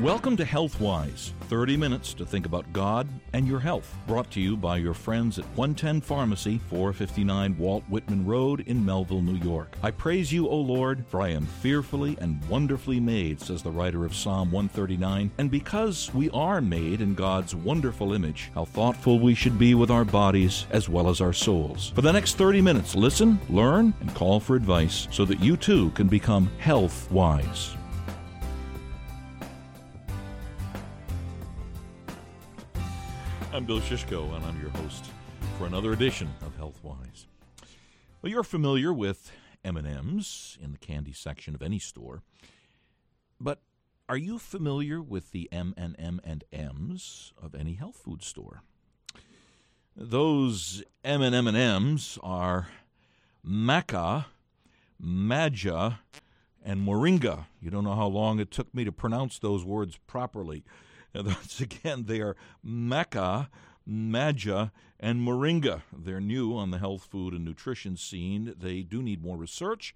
Welcome to Healthwise 30 minutes to think about God and your health. Brought to you by your friends at 110 Pharmacy, 459 Walt Whitman Road in Melville, New York. I praise you, O Lord, for I am fearfully and wonderfully made, says the writer of Psalm 139. And because we are made in God's wonderful image, how thoughtful we should be with our bodies as well as our souls. For the next 30 minutes, listen, learn, and call for advice so that you too can become health wise. I'm Bill Shishko, and I'm your host for another edition of Healthwise. Well, you're familiar with M&Ms in the candy section of any store, but are you familiar with the M&M and M's of any health food store? Those M and M&Ms are Maca, Maja, and Moringa. You don't know how long it took me to pronounce those words properly. And once again, they are Maca, Maja, and Moringa. They're new on the health, food, and nutrition scene. They do need more research,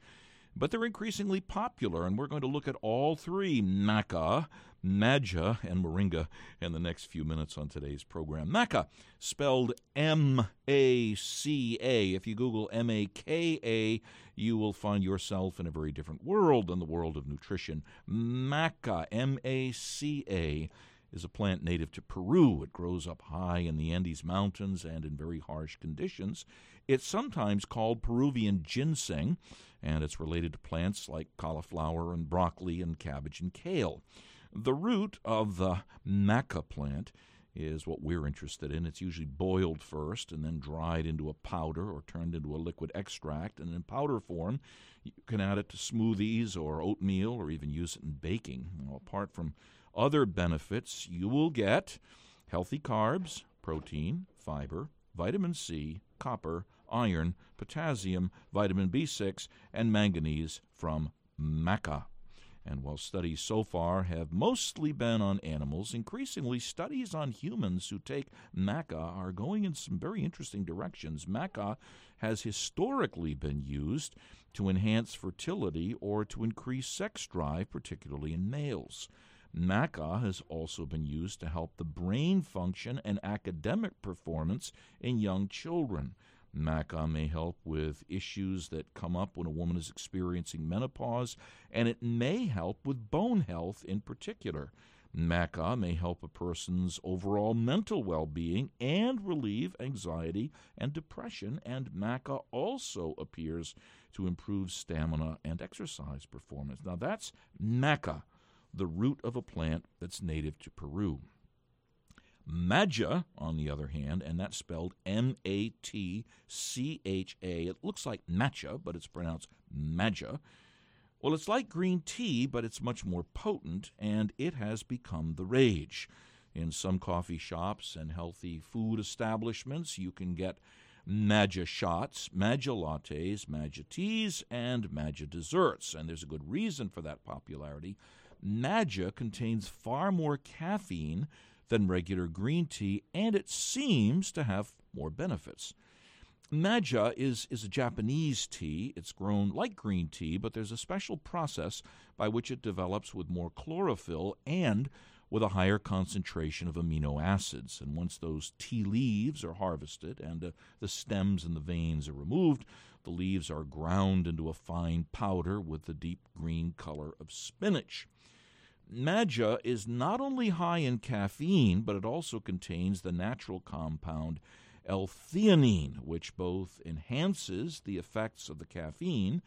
but they're increasingly popular, and we're going to look at all three Maca, Maja, and Moringa in the next few minutes on today's program. Maca, spelled M A C A. If you Google M A K A, you will find yourself in a very different world than the world of nutrition. Maca, M A C A is a plant native to Peru. It grows up high in the Andes Mountains and in very harsh conditions. It's sometimes called Peruvian ginseng, and it's related to plants like cauliflower and broccoli and cabbage and kale. The root of the maca plant is what we're interested in. It's usually boiled first and then dried into a powder or turned into a liquid extract. And in powder form, you can add it to smoothies or oatmeal or even use it in baking. apart from other benefits you will get healthy carbs, protein, fiber, vitamin C, copper, iron, potassium, vitamin B6, and manganese from maca. And while studies so far have mostly been on animals, increasingly studies on humans who take maca are going in some very interesting directions. Maca has historically been used to enhance fertility or to increase sex drive, particularly in males. Maca has also been used to help the brain function and academic performance in young children. Maca may help with issues that come up when a woman is experiencing menopause, and it may help with bone health in particular. Maca may help a person's overall mental well being and relieve anxiety and depression, and Maca also appears to improve stamina and exercise performance. Now, that's Maca the root of a plant that's native to Peru. Maja, on the other hand, and that's spelled M A T C H A. It looks like matcha, but it's pronounced maja. Well, it's like green tea, but it's much more potent, and it has become the rage. In some coffee shops and healthy food establishments, you can get Maja shots, Maja lattes, Maja teas, and Maja desserts. And there's a good reason for that popularity Maja contains far more caffeine than regular green tea, and it seems to have more benefits. Maja is, is a Japanese tea. It's grown like green tea, but there's a special process by which it develops with more chlorophyll and with a higher concentration of amino acids. And once those tea leaves are harvested and uh, the stems and the veins are removed, the leaves are ground into a fine powder with the deep green color of spinach. Maja is not only high in caffeine, but it also contains the natural compound L-theanine, which both enhances the effects of the caffeine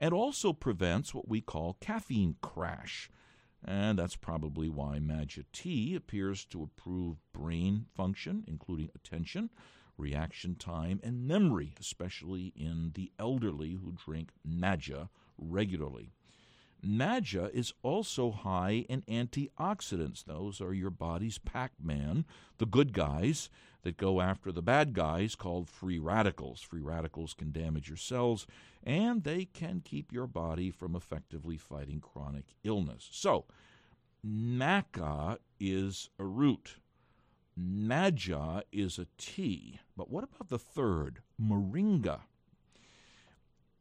and also prevents what we call caffeine crash. And that's probably why Maja tea appears to improve brain function, including attention, reaction time, and memory, especially in the elderly who drink Maja regularly. Maja is also high in antioxidants. Those are your body's Pac Man, the good guys that go after the bad guys called free radicals. Free radicals can damage your cells and they can keep your body from effectively fighting chronic illness. So, maca is a root. Maja is a tea. But what about the third, moringa?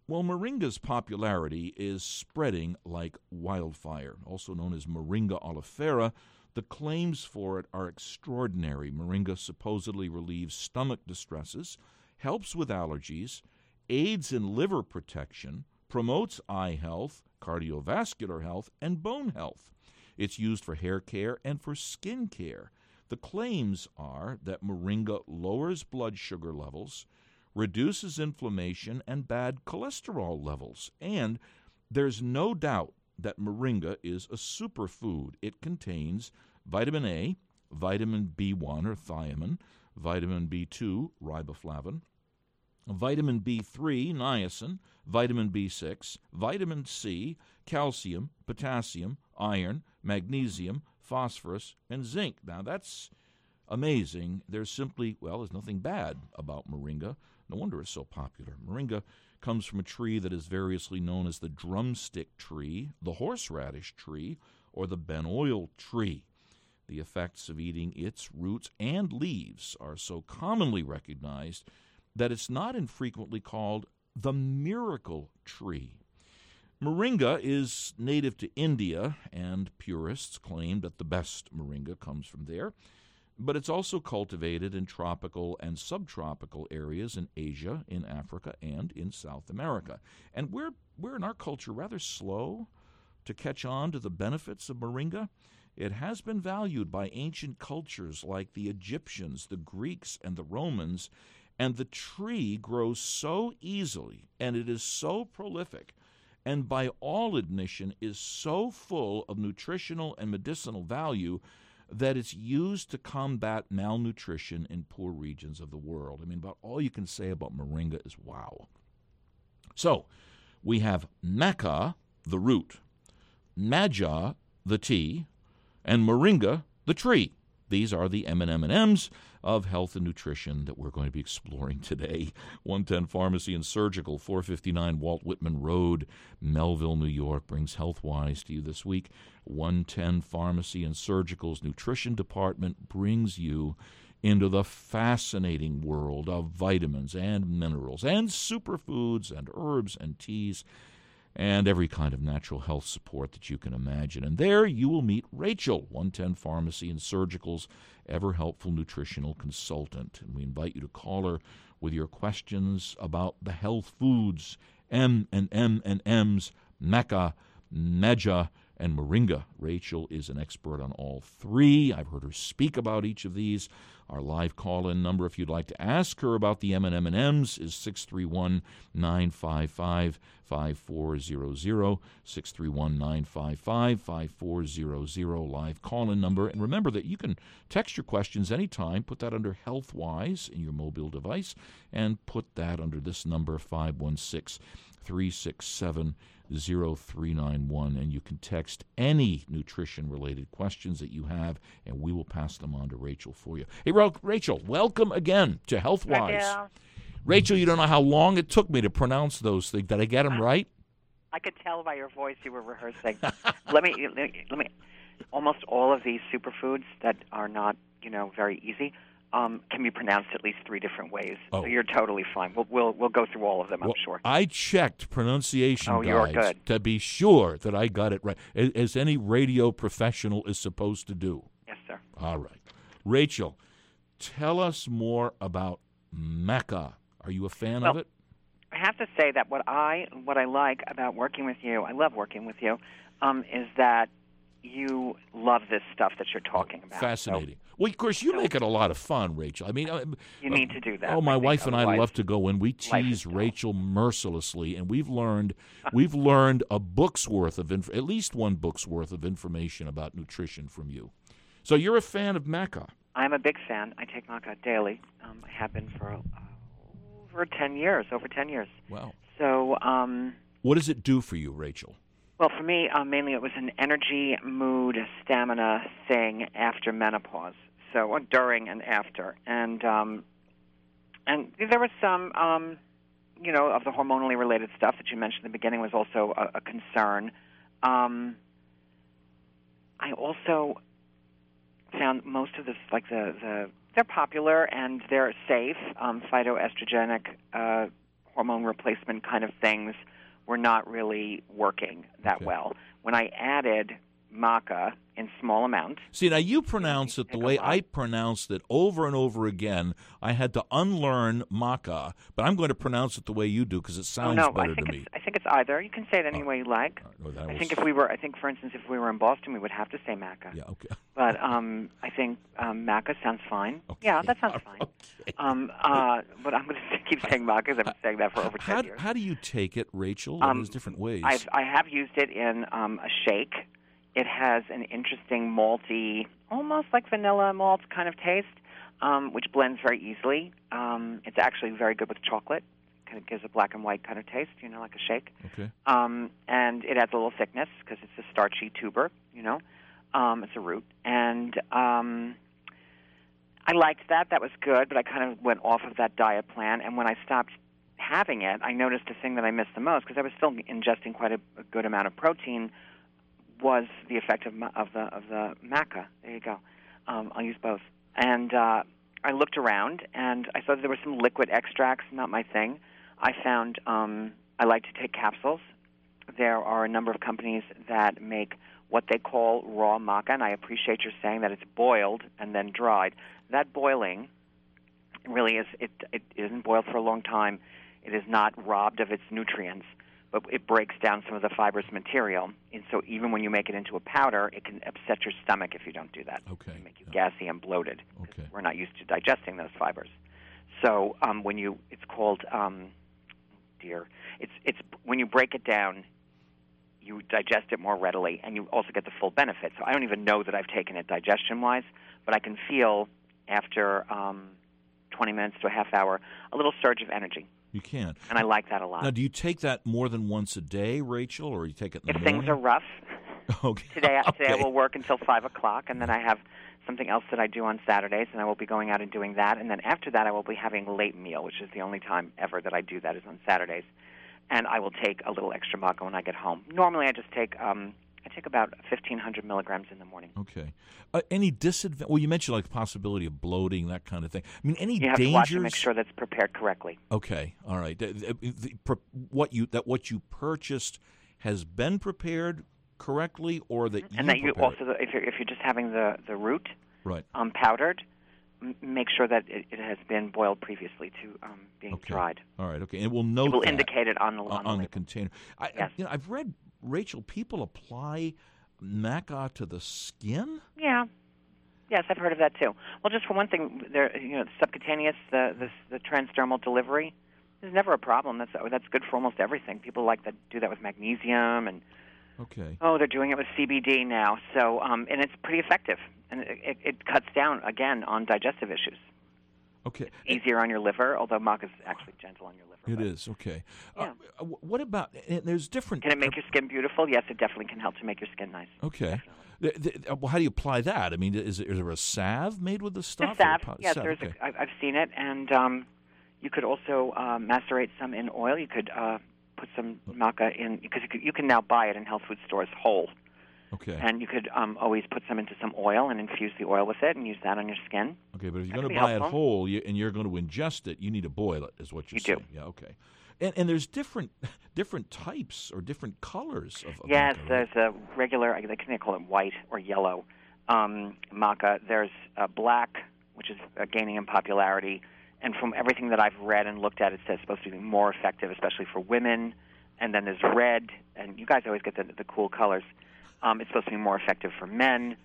Well, moringa's popularity is spreading like wildfire. Also known as Moringa oleifera, the claims for it are extraordinary. Moringa supposedly relieves stomach distresses, helps with allergies, aids in liver protection, promotes eye health, cardiovascular health, and bone health. It's used for hair care and for skin care. The claims are that moringa lowers blood sugar levels, reduces inflammation and bad cholesterol levels, and there's no doubt that moringa is a superfood. It contains vitamin A, vitamin B1 or thiamine, vitamin B2, riboflavin, vitamin B3, niacin, vitamin B6, vitamin C, calcium, potassium, iron, magnesium, phosphorus, and zinc. Now that's amazing. There's simply, well, there's nothing bad about moringa. No wonder it's so popular. Moringa comes from a tree that is variously known as the drumstick tree, the horseradish tree, or the ben oil tree. The effects of eating its roots and leaves are so commonly recognized that it's not infrequently called the miracle tree. Moringa is native to India, and purists claim that the best moringa comes from there. But it's also cultivated in tropical and subtropical areas in Asia, in Africa, and in South America. And we're, we're in our culture rather slow to catch on to the benefits of moringa. It has been valued by ancient cultures like the Egyptians, the Greeks, and the Romans, and the tree grows so easily and it is so prolific and by all admission is so full of nutritional and medicinal value that it's used to combat malnutrition in poor regions of the world. I mean, about all you can say about moringa is wow. So, we have maca, the root, maja, the tea, and moringa, the tree. These are the M&M&Ms of health and nutrition that we're going to be exploring today. 110 Pharmacy and Surgical, 459 Walt Whitman Road, Melville, New York, brings HealthWise to you this week. 110 Pharmacy and Surgical's nutrition department brings you into the fascinating world of vitamins and minerals and superfoods and herbs and teas and every kind of natural health support that you can imagine. And there you will meet Rachel, 110 Pharmacy and Surgical's ever helpful nutritional consultant. And we invite you to call her with your questions about the health foods M and M and M's, Mecca, Meja, and Moringa. Rachel is an expert on all three. I've heard her speak about each of these. Our live call-in number, if you'd like to ask her about the M&M&Ms, is 631-955-5400, 631-955-5400, live call-in number. And remember that you can text your questions anytime. Put that under HealthWise in your mobile device, and put that under this number, 516 367 0391 and you can text any nutrition related questions that you have and we will pass them on to Rachel for you. Hey Rachel, welcome again to HealthWise. Rachel, you don't know how long it took me to pronounce those things. Did I get them right? I could tell by your voice you were rehearsing. let me let me almost all of these superfoods that are not, you know, very easy um, can be pronounced at least three different ways. Oh. So you're totally fine. We'll, we'll we'll go through all of them. Well, I'm sure. I checked pronunciation oh, guides to be sure that I got it right, as any radio professional is supposed to do. Yes, sir. All right, Rachel, tell us more about Mecca. Are you a fan well, of it? I have to say that what I what I like about working with you, I love working with you, um, is that you love this stuff that you're talking about. Fascinating. So, well, of course, you so, make it a lot of fun, Rachel. I mean, uh, you need to do that. Oh, my wife and I love to go and we tease Rachel mercilessly, and we've learned we've learned a book's worth of inf- at least one book's worth of information about nutrition from you. So you're a fan of maca. I'm a big fan. I take maca daily. Um, I have been for uh, over ten years. Over ten years. Wow. So. Um, what does it do for you, Rachel? Well, for me, uh, mainly it was an energy, mood, stamina thing after menopause. So uh, during and after, and um, and there was some, um, you know, of the hormonally related stuff that you mentioned in the beginning was also a, a concern. Um, I also found most of this, like the the, they're popular and they're safe, um, phytoestrogenic uh, hormone replacement kind of things were not really working that Okay. well. When I added maca in small amounts, See, now you pronounce it the way. I pronounced it over and over again. I had to unlearn maca, but I'm going to pronounce it the way you do because it oh sounds no, better I think to me. I think it's either. You can say it any way you like. Oh, that I think if we were, I think for instance, if we were in Boston, we would have to say maca. yeah, okay. But um, I think um, maca sounds fine. Yeah, that sounds fine. Okay. Um, uh, but I'm going to keep saying maca because I've been saying that for over How, ten years. how do you take it, Rachel? Um, There's different ways. I've, I have used it in um, a shake. It has an interesting malty, almost like vanilla malt kind of taste, um, which blends very easily. Um, it's actually very good with chocolate. Kind of gives a black and white kind of taste, you know, like a shake. okay. Um, and it adds a little thickness because it's a starchy tuber, you know. Um, it's a root. And um, I liked that. That was good, but I kind of went off of that diet plan. And when I stopped having it, I noticed the thing that I missed the most because I was still ingesting quite a, a good amount of protein was the effect of, of the of the maca. There you go. Um, I'll use both. And uh, I looked around and I saw that there were some liquid extracts. Not my thing. I found um, I like to take capsules. There are a number of companies that make what they call raw maca, and I appreciate your saying that it's boiled and then dried. That boiling really is it, it isn't boiled for a long time. It is not robbed of its nutrients, but it breaks down some of the fibrous material. And so even when you make it into a powder, it can upset your stomach if you don't do that. Okay. It can make you gassy and bloated. Okay. We're not used to digesting those fibers. So um, when you, it's called, um, dear, it's it's when you break it down, you digest it more readily, and you also get the full benefit. So I don't even know that I've taken it digestion-wise, but I can feel after um, 20 minutes to a half hour a little surge of energy, You can. and I like that a lot. Now, do you take that more than once a day, Rachel, or you take it in if the things are rough, okay. today today I will work until five o'clock, and then I have something else that I do on Saturdays, and I will be going out and doing that. And then after that, I will be having a late meal, which is the only time ever that I do that is on Saturdays. And I will take a little extra maca when I get home. Normally, I just take um, I take about fifteen hundred milligrams in the morning. Okay. Uh, any disadvantage? Well, you mentioned like the possibility of bloating, that kind of thing. I mean, any You have dangers? to watch and make sure that's prepared correctly. Okay, all right. The- the- the- what you that what you purchased has been prepared correctly, or that you and that you also, if you're if you're just having the the root right. um, powdered, make sure that it, it has been boiled previously to um, being Okay. dried. All right. Okay, and we'll note It will that indicate it on the on, on the, the container. I, Yes. you know, I've read Rachel. People apply maca to the skin. Yeah. Yes, I've heard of that too. Well, just for one thing, there you know, the subcutaneous, the the, the transdermal delivery is never a problem. That's that's good for almost everything. People like to do that with magnesium, and Okay. oh, they're doing it with CBD now. So, um, and it's pretty effective, and it, it, it cuts down again on digestive issues. Okay. Easier on your liver, although maca is actually gentle on your liver. It is okay. Yeah. Uh, what about? And there's different. Can it make your skin beautiful? Yes, it definitely can help to make your skin nice. Okay. The- the- uh, well, how do you apply that? I mean, is, is there a salve made with the stuff? The salve, yes, salve, there's. okay. A, I've seen it, and um, you could also uh, macerate some in oil. You could uh, put some maca in because you, you can now buy it in health food stores whole, okay. and you could um, always put some into some oil and infuse the oil with it and use that on your skin. Okay, but if you're going to buy it whole you, and you're going to ingest it, you need to boil it, is what you're You do. Yeah, okay. And, and there's different different types or different colors of, of yes, maca, right? there's a regular. I think they call it white or yellow um, maca. There's uh, black, which is uh, gaining in popularity. And from everything that I've read and looked at, it says it's supposed to be more effective, especially for women. And then there's red, and you guys always get the, the cool colors. Um, it's supposed to be more effective for men.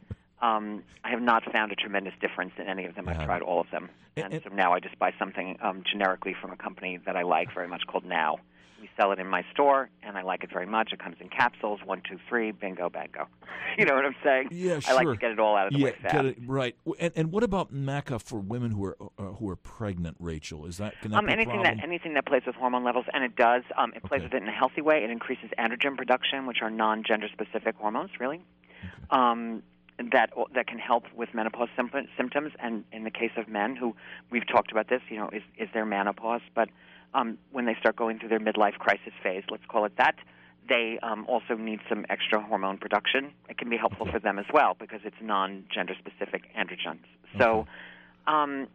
Um, I have not found a tremendous difference in any of them. You I've tried all of them, And- and, and- so now I just buy something um, generically from a company that I like very much called Now. We sell it in my store, and I like it very much. It comes in capsules, one, two, three, bingo, bango. you know what I'm saying? Yeah, I like to get it all out of the yeah, way fast. get it right. And, and what about maca for women who are uh, who are pregnant? Rachel, is that can that Um, be anything that anything that plays with hormone levels, and it does. Um, it plays Okay. with it in a healthy way. It increases androgen production, which are non-gender specific hormones, really. Um, that that can help with menopause symptoms, and in the case of men who we've talked about this, you know, is is there menopause? But um, when they start going through their midlife crisis phase, let's call it that, they um, also need some extra hormone production. It can be helpful Okay. for them as well because it's non-gender specific androgens. So. Um,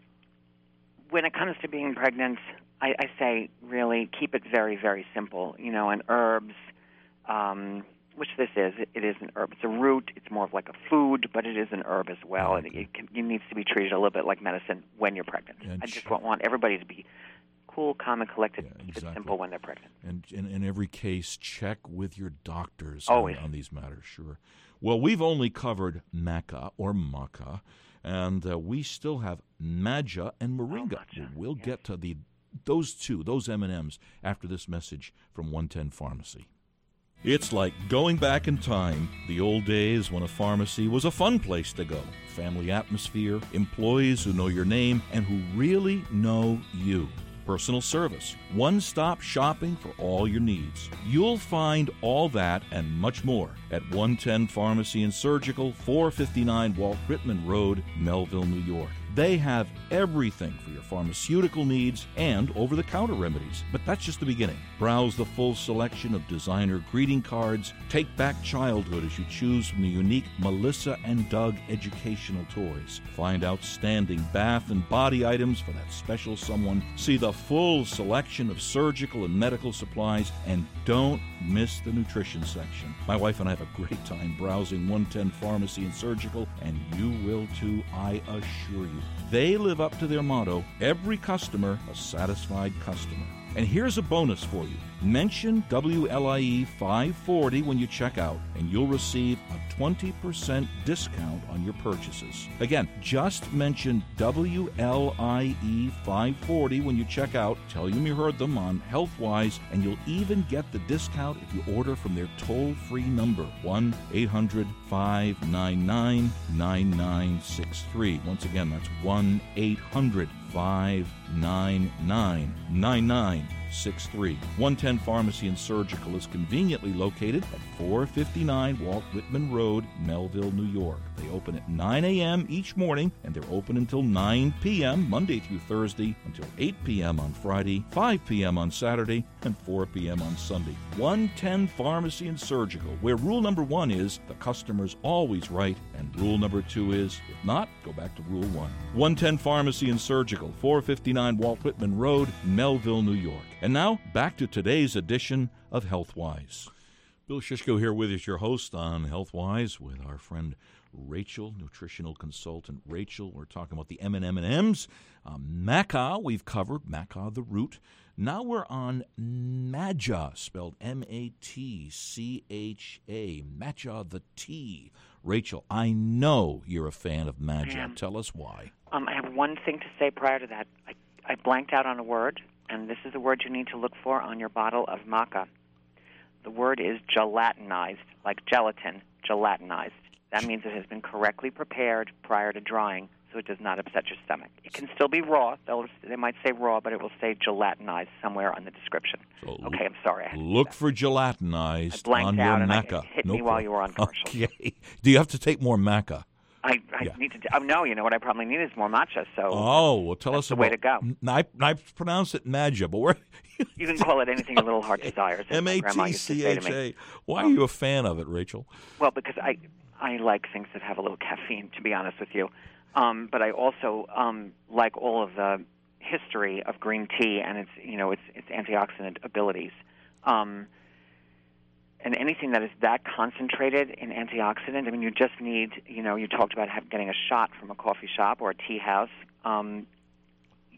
when it comes to being pregnant, I, I say really keep it very, very simple. You know, and herbs, um, which this is, it, is an herb. It's a root. It's more of like a food, but it is an herb as well, and it, can, it needs to be treated a little bit like medicine when you're pregnant. And I just want, want everybody to be cool, calm, and collected. Yeah, keep exactly. it simple when they're pregnant. And in, in every case, check with your doctors Always. on, on these matters, sure. Well, we've only covered maca or maca, and uh, we still have maja and moringa. matcha, we'll yes. get to the those two, those M&Ms, after this message from 110 Pharmacy. It's like going back in time, the old days when a pharmacy was a fun place to go. Family atmosphere, employees who know your name and who really know you. Personal service, one stop shopping for all your needs. You'll find all that and much more at 110 Pharmacy and Surgical, 459 Walt Whitman Road, Melville, New York. They have everything for your pharmaceutical needs and over the counter remedies. But that's just the beginning. Browse the full selection of designer greeting cards. Take back childhood as you choose from the unique Melissa and Doug educational toys. Find outstanding bath and body items for that special someone. See the full selection of surgical and medical supplies. And don't miss the nutrition section. My wife and I have a great time browsing 110 Pharmacy and Surgical, and you will too, I assure you. They live up to their motto every customer, a satisfied customer. And here's a bonus for you. Mention WLIE 540 when you check out, and you'll receive a 20% discount on your purchases. Again, just mention WLIE 540 when you check out. Tell them you heard them on HealthWise, and you'll even get the discount if you order from their toll free number 1 800 599 9963. Once again, that's 1 800 599 9963. 110 Pharmacy and Surgical is conveniently located at 459 Walt Whitman Road, Melville, New York. They open at 9 a.m. each morning and they're open until 9 p.m. Monday through Thursday, until 8 p.m. on Friday, 5 p.m. on Saturday, and 4 p.m. on Sunday. 110 Pharmacy and Surgical, where rule number one is the customer's always right, and rule number two is if not, go back to rule one. 110 Pharmacy and Surgical, 459 Walt Whitman Road, Melville, New York. And now, back to today's edition of Healthwise. Bill Shishko here with as your host on Healthwise with our friend Rachel, nutritional consultant Rachel. We're talking about the M&M and M's. Um, maca, we've covered maca, the root. Now we're on maja, spelled M-A-T-C-H-A, maja, the tea. Rachel, I know you're a fan of maja. Tell us why. Um, I have one thing to say prior to that. I, I blanked out on a word, and this is a word you need to look for on your bottle of maca. The word is gelatinized, like gelatin, gelatinized. That means it has been correctly prepared prior to drying, so it does not upset your stomach. It can still be raw. They'll, they might say raw, but it will say gelatinized somewhere on the description. So Okay, I'm sorry. I had to do Look for gelatinized I on your and I- hit no me while you were on commercial. Okay. Do you have to take more maca? I, I Yeah. need to. Oh no, you know what I probably need is more matcha. So Oh, well, tell us the about. way to go. I pronounce it Maja, but where you can call it anything your little heart desires. M A T C H. A. Why are you a fan of it, Rachel? Well, because I I like things that have a little caffeine, to be honest with you. Um, but I also um, like all of the history of green tea and its you know its its antioxidant abilities. Um, and anything that is that concentrated in antioxidant, I mean, you just need, you know, you talked about have, getting a shot from a coffee shop or a tea house. Um,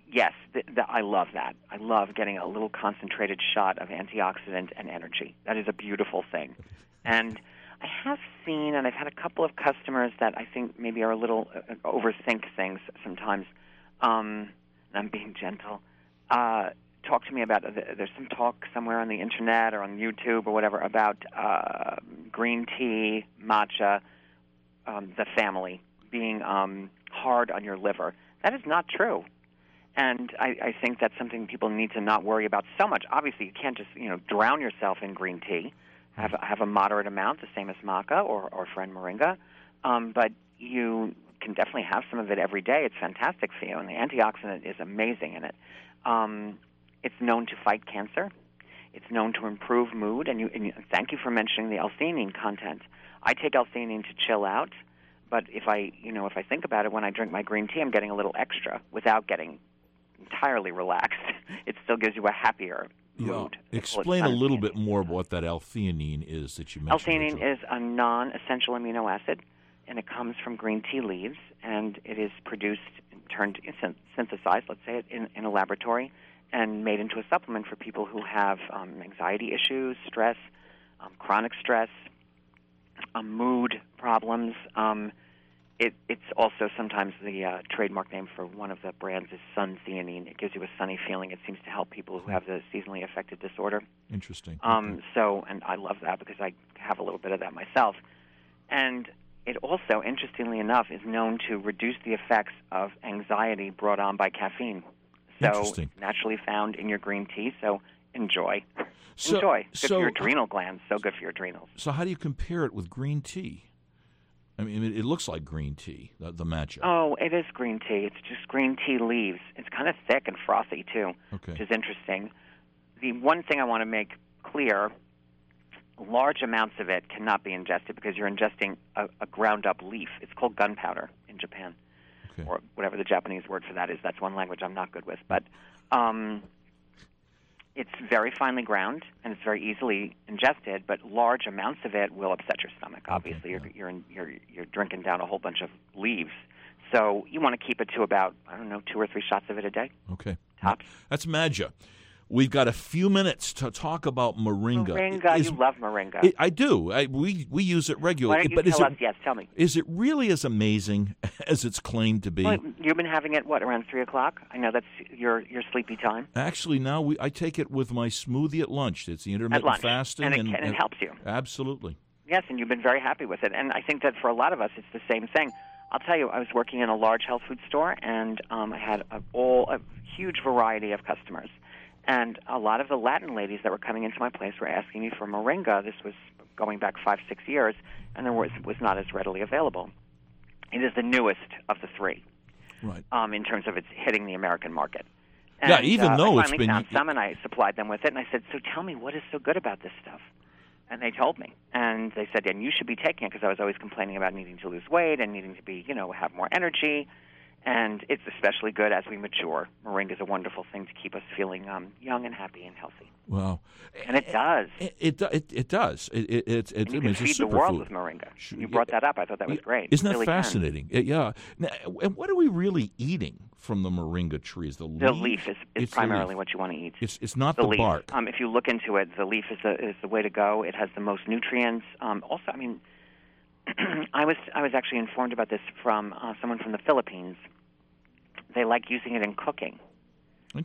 yes, th- th- I love that. I love getting a little concentrated shot of antioxidant and energy. That is a beautiful thing. And I have seen, and I've had a couple of customers that I think maybe are a little uh, overthink things sometimes. Um, and I'm being gentle. Uh, talk to me about uh, there's some talk somewhere on the internet or on YouTube or whatever about uh, green tea, matcha, um, the family being um, hard on your liver. That is not true. And I, I think that's something people need to not worry about so much. Obviously, you can't just you know drown yourself in green tea. Have have a moderate amount, the same as maca or or friend moringa. Um, but you can definitely have some of it every day. It's fantastic for you, and the antioxidant is amazing in it. Um, it's known to fight cancer. It's known to improve mood, and you, and you thank you for mentioning the L-theanine content. I take L-theanine to chill out, but if I, you know, if I think about it, when I drink my green tea, I'm getting a little extra without getting entirely relaxed. It still gives you a happier. Yeah. Explain a little bit more about what that L-theanine is that you mentioned. L-theanine is a non-essential amino acid, and it comes from green tea leaves, and it is produced, turned, synthesized, let's say, in, in a laboratory, and made into a supplement for people who have um, anxiety issues, stress, um, chronic stress, um, mood problems. Um, it, it's also sometimes the uh, trademark name for one of the brands is Suntheanine. It gives you a sunny feeling. It seems to help people who have the seasonally affected disorder. Interesting. Um, okay. So, and I love that because I have a little bit of that myself. And it also, interestingly enough, is known to reduce the effects of anxiety brought on by caffeine. So, naturally found in your green tea. So, enjoy. So, enjoy. Good so, for your adrenal glands. So good for your adrenals. So, how do you compare it with green tea? I mean, it looks like green tea, the, the matcha. Oh, it is green tea. It's just green tea leaves. It's kind of thick and frothy, too, okay. which is interesting. The one thing I want to make clear large amounts of it cannot be ingested because you're ingesting a, a ground up leaf. It's called gunpowder in Japan, okay. or whatever the Japanese word for that is. That's one language I'm not good with. But um, it's very finely ground and it's very easily ingested, but large amounts of it will upset your stomach. Obviously, okay, you're, you're you're you're drinking down a whole bunch of leaves, so you want to keep it to about I don't know two or three shots of it a day. Okay, tops. That's Madja. We've got a few minutes to talk about moringa. Moringa, is, you love moringa. It, I do. I, we we use it regularly. Why don't you but tell is us? it, yes, tell me. Is it really as amazing as it's claimed to be? Well, you've been having it what around three o'clock? I know that's your your sleepy time. Actually, now we I take it with my smoothie at lunch. It's the intermittent lunch. fasting, and it, and, can, it helps you. Absolutely. Yes, and you've been very happy with it. And I think that for a lot of us, it's the same thing. I'll tell you, I was working in a large health food store, and um, I had a, all a huge variety of customers. And a lot of the Latin ladies that were coming into my place were asking me for moringa. This was going back five, six years, and there was was not as readily available. It is the newest of the three, right? Um, in terms of its hitting the American market. And, yeah, even uh, though I it's finally been found some, and I supplied them with it. And I said, "So tell me, what is so good about this stuff?" And they told me, and they said, "And you should be taking it," because I was always complaining about needing to lose weight and needing to be, you know, have more energy and it's especially good as we mature. Moringa is a wonderful thing to keep us feeling um, young and happy and healthy. Wow, and it does. It it, it, it does. It it it, and you can feed it's the world superfood. with moringa. You brought that up. I thought that was great. Isn't that really fascinating? Yeah. Now, and what are we really eating from the moringa trees? The, the leaf, leaf is, is primarily what you want to eat. It's it's not the, the, leaf. bark. Um, if you look into it, the leaf is the is the way to go. It has the most nutrients. Um, also, I mean, I was I was actually informed about this from uh, someone from the Philippines they like using it in cooking.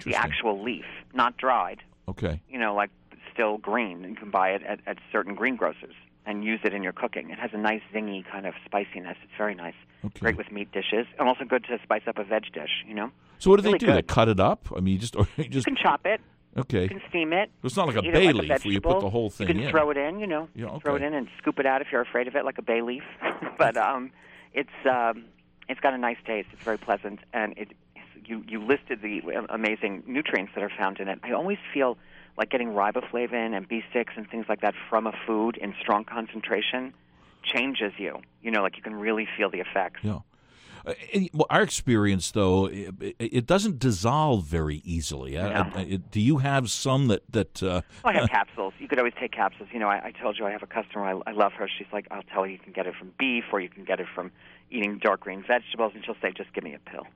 The actual leaf, not dried. Okay. You know, like still green. You can buy it at, at certain greengrocers and use it in your cooking. It has a nice zingy kind of spiciness. It's very nice. Okay. Great with meat dishes, and also good to spice up a veg dish. You know. So what do really they do? Good. They cut it up. I mean, you just or you just you can chop it. Okay. You can steam it. It's not like a bay like leaf a where you put the whole thing You can in. throw it in. You know. Yeah, okay. Throw it in and scoop it out if you're afraid of it, like a bay leaf. but um, it's um, it's got a nice taste. It's very pleasant, and it you, you listed the amazing nutrients that are found in it. I always feel like getting riboflavin and B6 and things like that from a food in strong concentration changes you. You know, like you can really feel the effects. Yeah. Uh, well, our experience, though, it, it, doesn't dissolve very easily. No. Uh, it, do you have some that that? Uh, well, I have capsules. You could always take capsules. You know, I, I told you I have a customer. I, I love her. She's like, I'll tell you, you can get it from beef, or you can get it from eating dark green vegetables, and she'll say, just give me a pill.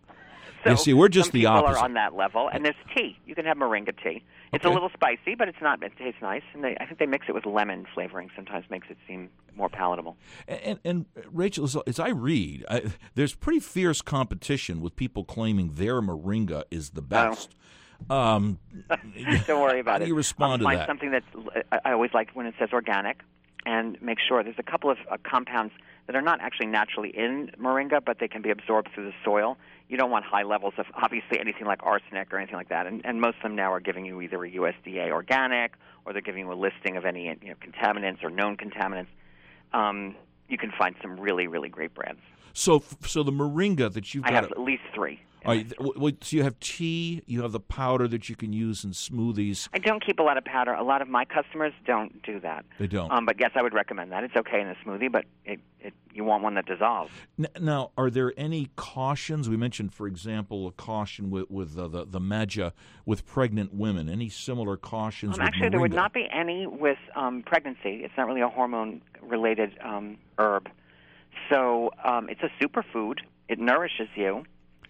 So yeah, see, we're just the opposite. on that level, and there's tea. You can have moringa tea. It's Okay. a little spicy, but it's not. It tastes nice, and they, I think they mix it with lemon flavoring. Sometimes makes it seem more palatable. And, and Rachel, as, as I read, I, there's pretty fierce competition with people claiming their moringa is the best. Um, Don't worry about how it. do you respond um, to find that? something that's. I- I always like when it says organic, and make sure there's a couple of uh, compounds that are not actually naturally in moringa, but they can be absorbed through the soil. You don't want high levels of obviously anything like arsenic or anything like that. And, and most of them now are giving you either a USDA organic or they're giving you a listing of any you know, contaminants or known contaminants. Um, you can find some really really great brands. So, so the moringa that you've I got, have at least three All right, so you have tea, you have the powder that you can use in smoothies. I don't keep a lot of powder. A lot of my customers don't do that. They don't. Um, but yes, I would recommend that. It's okay in a smoothie, but it, it, you want one that dissolves. Now, are there any cautions? We mentioned, for example, a caution with, with uh, the the Maja with pregnant women. Any similar cautions? Um, actually, moringa? there would not be any with um, pregnancy. It's not really a hormone related um, herb. So um, it's a superfood. It nourishes you.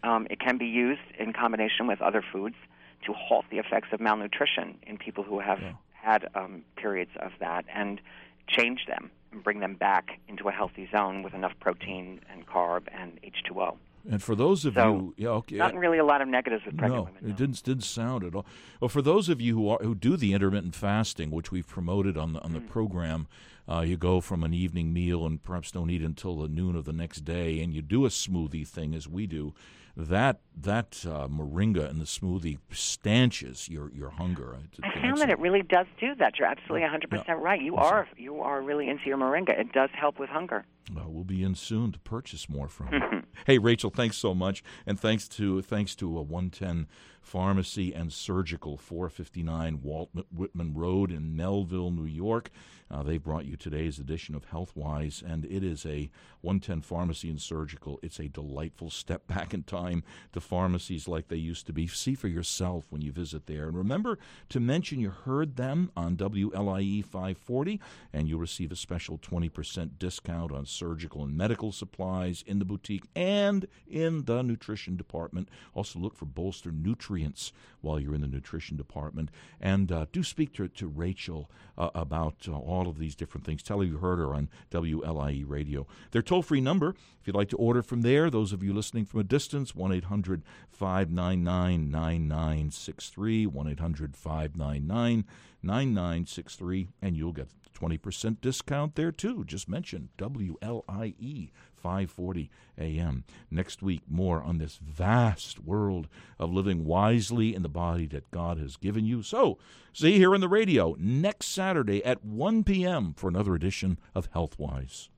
Um, it can be used in combination with other foods to halt the effects of malnutrition in people who have yeah. had um, periods of that and change them and bring them back into a healthy zone with enough protein and carb and H2O. And for those of so, you, yeah, okay, not really a lot of negatives with pregnant no, women. No, it didn't didn't sound at all. Well, for those of you who are who do the intermittent fasting, which we've promoted on the on the mm. program, uh, you go from an evening meal and perhaps don't eat until the noon of the next day, and you do a smoothie thing as we do that that uh, moringa in the smoothie stanches your your hunger. I found that it really does do that. You're absolutely 100 yeah. percent right. You are you are really into your moringa. It does help with hunger. Well, we'll be in soon to purchase more from. hey, Rachel, thanks so much, and thanks to thanks to a 110 Pharmacy and Surgical, 459 Walt Whitman Road in Melville, New York. Uh, they brought you today's edition of Healthwise, and it is a 110 Pharmacy and Surgical. It's a delightful step back in time to pharmacies like they used to be. See for yourself when you visit there. And remember to mention you heard them on WLIE 540, and you'll receive a special 20% discount on surgical and medical supplies in the boutique and in the nutrition department. Also, look for Bolster Nutrients while you're in the nutrition department. And uh, do speak to, to Rachel uh, about uh, all of these different things. Tell her you heard her on WLIE radio. Their toll free number, if you'd like to order from there, those of you listening from a distance, 1 800 599 9963, 1 800 599 9963, and you'll get 20% discount there too. Just mention WLIE 540 a.m. Next week, more on this vast world of living wisely in the body that God has given you. So, see here on the radio next Saturday at 1 p.m. for another edition of Healthwise.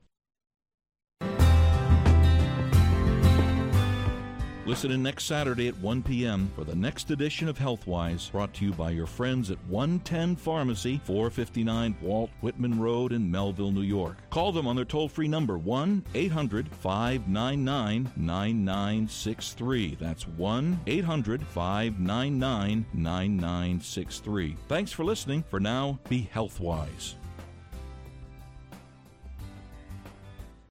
Listen in next Saturday at 1 p.m. for the next edition of Healthwise, brought to you by your friends at 110 Pharmacy, 459 Walt Whitman Road in Melville, New York. Call them on their toll free number 1 800 599 9963. That's 1 800 599 9963. Thanks for listening. For now, be Healthwise.